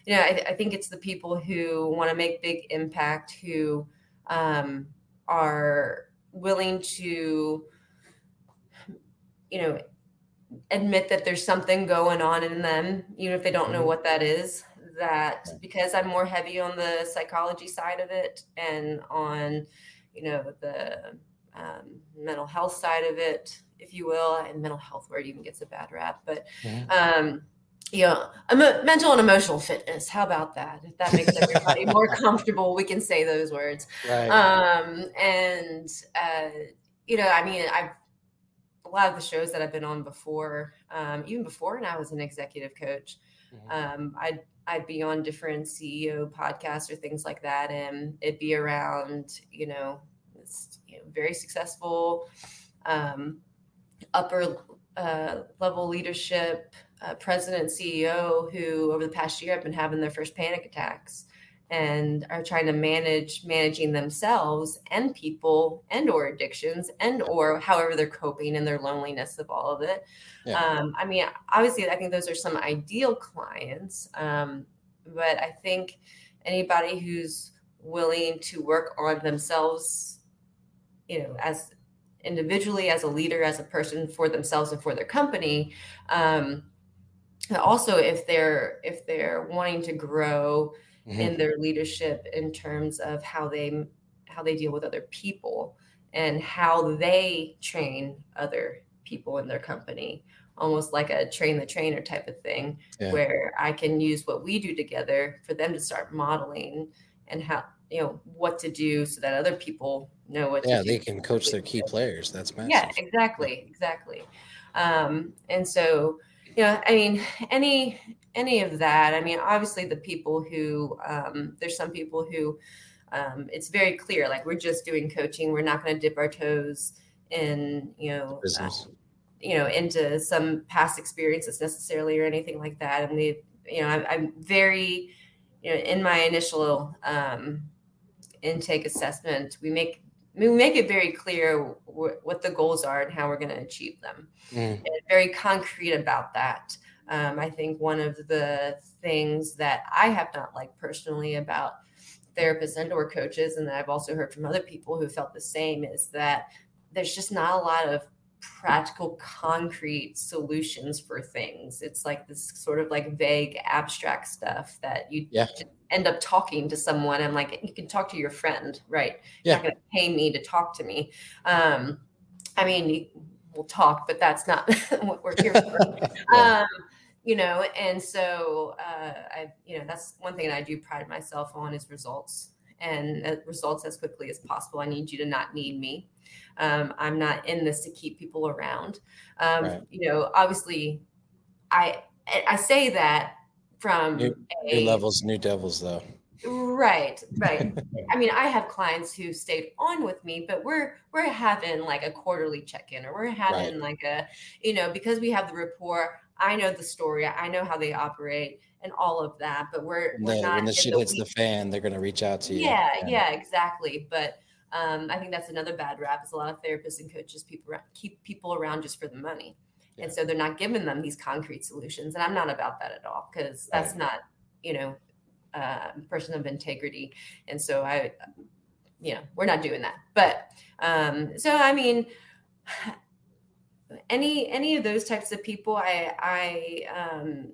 you know, I, I think it's the people who want to make big impact, who um, are willing to, you know, admit that there's something going on in them, even if they don't know Mhm. what that is. That because I'm more heavy on the psychology side of it and on, you know, the um, mental health side of it, if you will, and mental health word even gets a bad rap, but Mhm. um, you know, emo- mental and emotional fitness. How about that? If that makes everybody more comfortable, we can say those words right um and uh you know i mean i've a lot of the shows that i've been on before um even before and i was an executive coach Mhm. um i'd i'd be on different ceo podcasts or things like that and it'd be around you know, you know very successful um upper uh, level leadership a president CEO who over the past year have been having their first panic attacks and are trying to manage managing themselves and people and or addictions and or however they're coping in their loneliness of all of it yeah. um, i mean obviously i think those are some ideal clients um, but i think anybody who's willing to work on themselves you know as individually as a leader as a person for themselves and for their company um, also if they're if they're wanting to grow mm-hmm. in their leadership in terms of how they how they deal with other people and how they train other people in their company almost like a train the trainer type of thing yeah. where i can use what we do together for them to start modeling and how you know what to do so that other people know what yeah they can coach their key players that's massive. yeah exactly exactly um and so you know i mean any any of that. I mean obviously the people who um there's some people who um it's very clear like we're just doing coaching. We're not going to dip our toes in you know uh, you know into some past experiences necessarily or anything like that. And they you know I'm, I'm very you know in my initial um intake assessment, we make we make it very clear wh- what the goals are and how we're going to achieve them, mm. and very concrete about that. Um, I think one of the things that I have not liked personally about therapists and or coaches, and that I've also heard from other people who felt the same, is that there's just not a lot of practical concrete solutions for things it's like this sort of like vague abstract stuff that you yeah. End up talking to someone i'm like you can talk to your friend right yeah. you're not going to pay me to talk to me um i mean we'll talk but that's not what we're here for yeah. um you know and so uh i you know that's one thing i do pride myself on is results and uh, results as quickly as possible i need you to not need me um, I'm not in this to keep people around. Um, right. You know, obviously, I I say that from new, a, new levels, new devils, though. Right, right. I mean, I have clients who stayed on with me, but we're we're having like a quarterly check-in, or we're having right. like a, you know, because we have the rapport. I know the story. I know how they operate and all of that. But we're, we're the, when the shit the hits week. the fan, they're going to reach out to you. Yeah, yeah, yeah, exactly. But um, I think that's another bad rap. Is a lot of therapists and coaches people keep people around just for the money, yeah. and so they're not giving them these concrete solutions. And I'm not about that at all because that's right. not you know uh, person of integrity. And so I, you know, we're not doing that. But um, so I mean, any any of those types of people, I I um,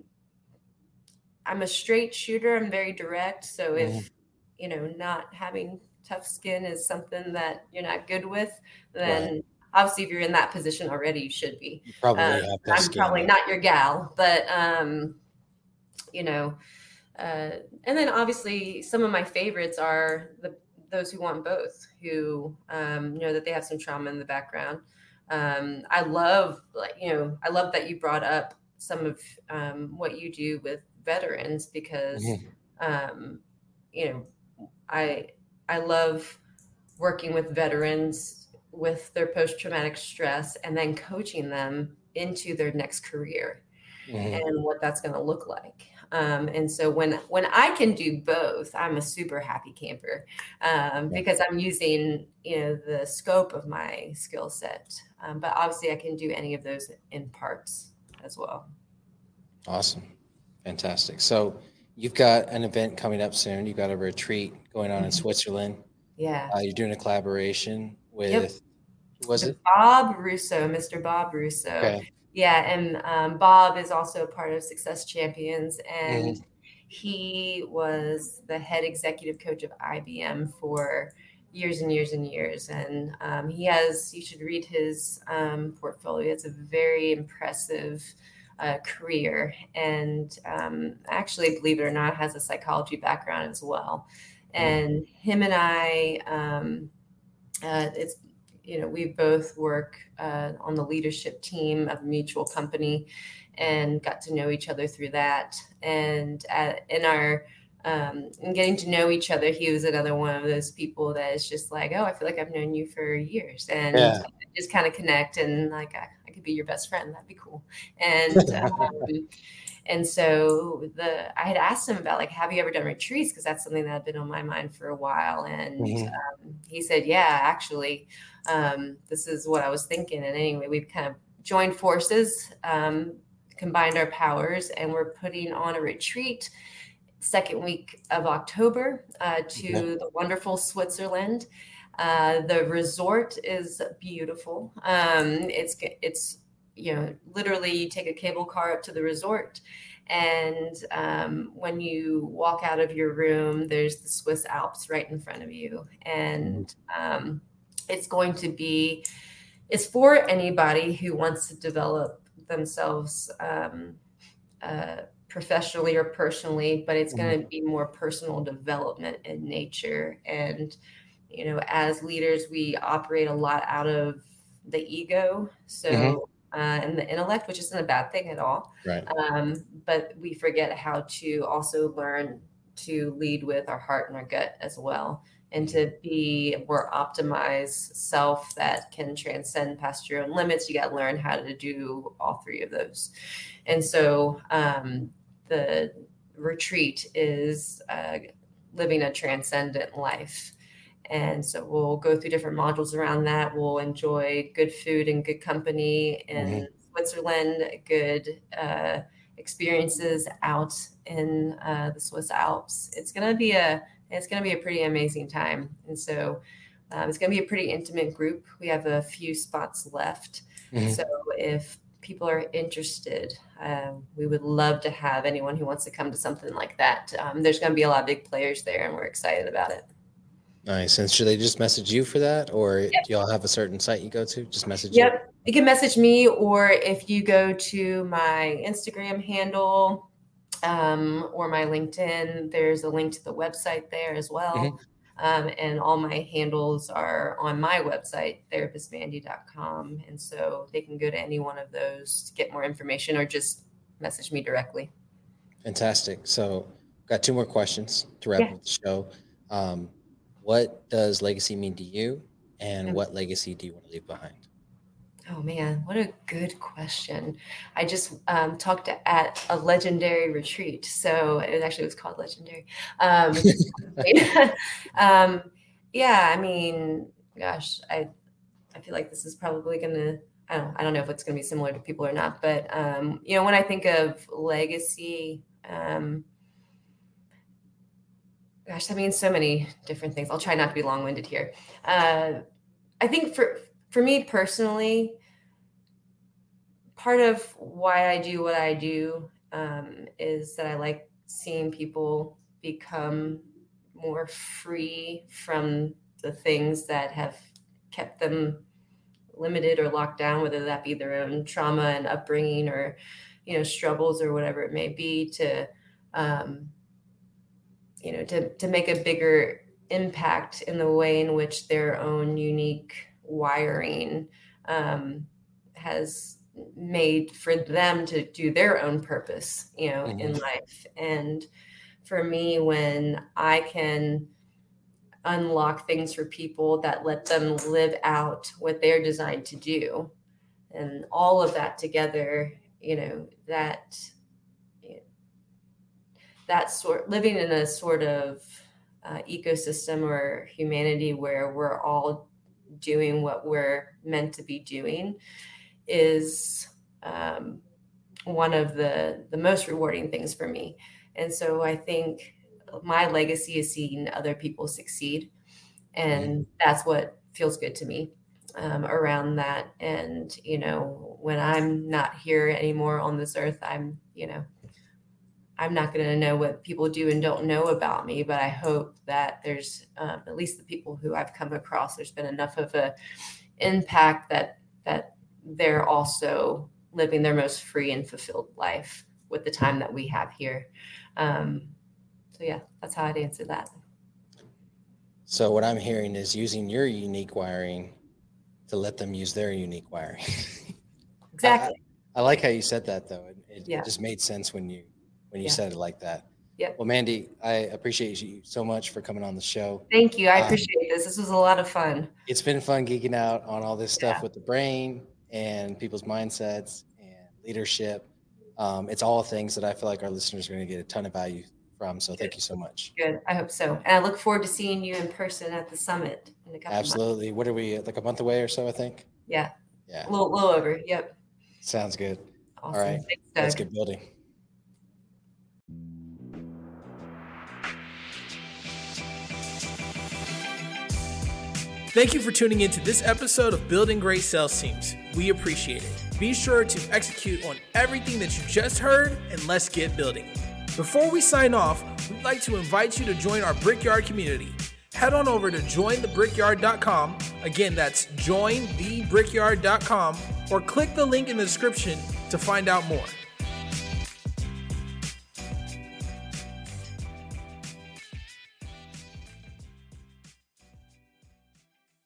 I'm a straight shooter. I'm very direct. So if mm-hmm. you know, not having tough skin is something that you're not good with, then right. Obviously if you're in that position already, you should be. You probably uh, I'm probably not your gal, but um, you know, uh, and then obviously some of my favorites are the those who want both, who um, know that they have some trauma in the background. Um, I love, like you know, I love that you brought up some of um, what you do with veterans because, mm-hmm. um, you know, I I love working with veterans with their post traumatic stress and then coaching them into their next career mm-hmm. and what that's going to look like. Um, and so when when I can do both, I'm a super happy camper um, because I'm using you know the scope of my skill set. Um, but obviously, I can do any of those in parts as well. Awesome, fantastic. So you've got an event coming up soon. You've got a retreat going on in mm-hmm. Switzerland. Yeah. Uh, you're doing a collaboration with, yep. was it? Bob Russo, Mr. Bob Russo. Okay. Yeah. And um, Bob is also part of Success Champions. And mm. he was the head executive coach of IBM for years and years and years. And um, he has, you should read his um, portfolio. It's a very impressive uh, career. And um, actually, believe it or not, has a psychology background as well. Mm. And him and I, um, uh, it's you know we both work uh, on the leadership team of a mutual company, and got to know each other through that. And at, in our um, and getting to know each other, he was another one of those people that is just like, oh, I feel like I've known you for years, and yeah. just kind of connect and like I, I, could be your best friend. That'd be cool. And um, and so the I had asked him about like, have you ever done retreats? Because that's something that had been on my mind for a while. And mm-hmm. um, he said, yeah, actually, um, this is what I was thinking. And anyway, we've kind of joined forces, um, combined our powers, and we're putting on a retreat second week of October uh, to the wonderful Switzerland. Uh, the resort is beautiful. Um, it's it's you know literally you take a cable car up to the resort, and um, when you walk out of your room, there's the Swiss Alps right in front of you, and um, it's going to be it's for anybody who wants to develop themselves um, uh, professionally or personally, but it's mm-hmm. going to be more personal development in nature. And, you know, as leaders, we operate a lot out of the ego. So, mm-hmm. Uh, and the intellect, which isn't a bad thing at all. Right. Um, but we forget how to also learn to lead with our heart and our gut as well and to be more optimized self that can transcend past your own limits you got to learn how to do all three of those and so um, the retreat is uh, living a transcendent life. And so we'll go through different modules around that. We'll enjoy good food and good company in mm-hmm. Switzerland, good uh, experiences out in uh, the Swiss Alps. It's going to be a it's going to be a pretty amazing time. And so um, it's going to be a pretty intimate group. We have a few spots left. Mm-hmm. So if people are interested, um, we would love to have anyone who wants to come to something like that. Um, there's going to be a lot of big players there, and we're excited about it. Nice. And should they just message you for that, or yep. do y'all have a certain site you go to? Just message. Yep, you, you can message me, or if you go to my Instagram handle um, or my LinkedIn, there's a link to the website there as well. Mm-hmm. Um, and all my handles are on my website, therapistmandy.com. And so they can go to any one of those to get more information or just message me directly. Fantastic. So, got two more questions to wrap yeah. up the show. Um, what does legacy mean to you? And what legacy do you want to leave behind? Oh man, what a good question. I just um, talked at a legendary retreat. So it actually was called Legendary. Um, um, yeah, I mean, gosh, I I feel like this is probably gonna I don't I don't know if it's gonna be similar to people or not, but um, you know, when I think of legacy, um, gosh, that means so many different things. I'll try not to be long-winded here. Uh, I think for for me personally, part of why I do what I do um, is that I like seeing people become more free from the things that have kept them limited or locked down, whether that be their own trauma and upbringing or, you know, struggles or whatever it may be to, um, you know, to, to make a bigger impact in the way in which their own unique wiring um, has made for them to do their own purpose, you know, mm-hmm. in life. And for me, when I can unlock things for people that let them live out what they're designed to do, and all of that together, you know, that that sort living in a sort of uh, ecosystem or humanity where we're all doing what we're meant to be doing is um, one of the the most rewarding things for me. And so I think my legacy is seeing other people succeed, and mm-hmm. that's what feels good to me um, around that. And you know, when I'm not here anymore on this earth, I'm you know I'm not going to know what people do and don't know about me, but I hope that there's um, at least the people who I've come across. There's been enough of a impact that that they're also living their most free and fulfilled life with the time that we have here. Um, so yeah, that's how I'd answer that. So what I'm hearing is using your unique wiring to let them use their unique wiring. exactly. I, I, like how you said that though. It, it, yeah. it, just made sense when you when you yeah. said it like that. Yeah. Well, Mandy, I appreciate you so much for coming on the show. Thank you. I Um, appreciate this. This was a lot of fun. It's been fun geeking out on all this stuff Yeah. with the brain and people's mindsets and leadership. Um, it's all things that I feel like our listeners are going to get a ton of value from. So thank you so much. Good. I hope so. And I look forward to seeing you in person at the summit in a couple. Absolutely. What are we like a month away or so? I think. Yeah. Yeah. A little, little over. Yep. Sounds good. Awesome. right. Thanks, Let's Doug. building. Thank you for tuning into this episode of Building Great Sales Teams. We appreciate it. Be sure to execute on everything that you just heard and let's get building. Before we sign off, we'd like to invite you to join our Brickyard community. Head on over to jointhebrickyard.com. Again, that's jointhebrickyard.com or click the link in the description to find out more.